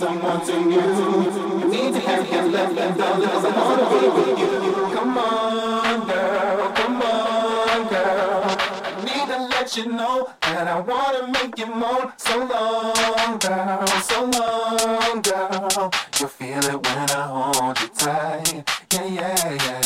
I'm wanting you. Need to have your left down, cause I wanna be with you. Come on, girl, come on, girl. I need to let you know that I wanna make you moan so long, girl, so long, girl. You'll feel it when I hold you tight. Yeah, yeah, yeah.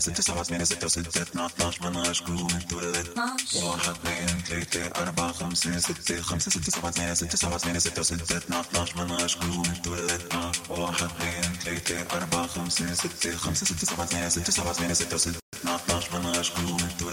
ستة 6 7 ستة 6 و6 12 من تولد 1 2 3 4 5 6 5 6 7 8 6 7 ستة 6 و6 12 ما نغشكو من تولد 1 2 3 4 5 6 5 6 7 8 6 7 ستة 6 و6 12 ما نغشكو من تولد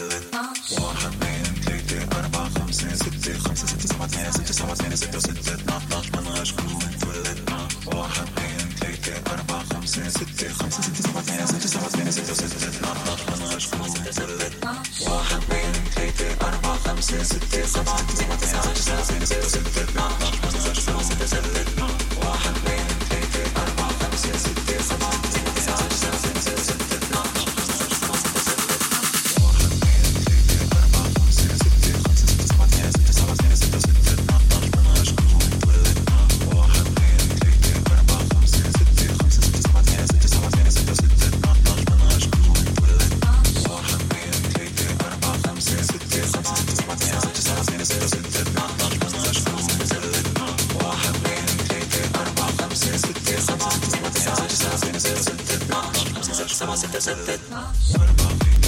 What about me?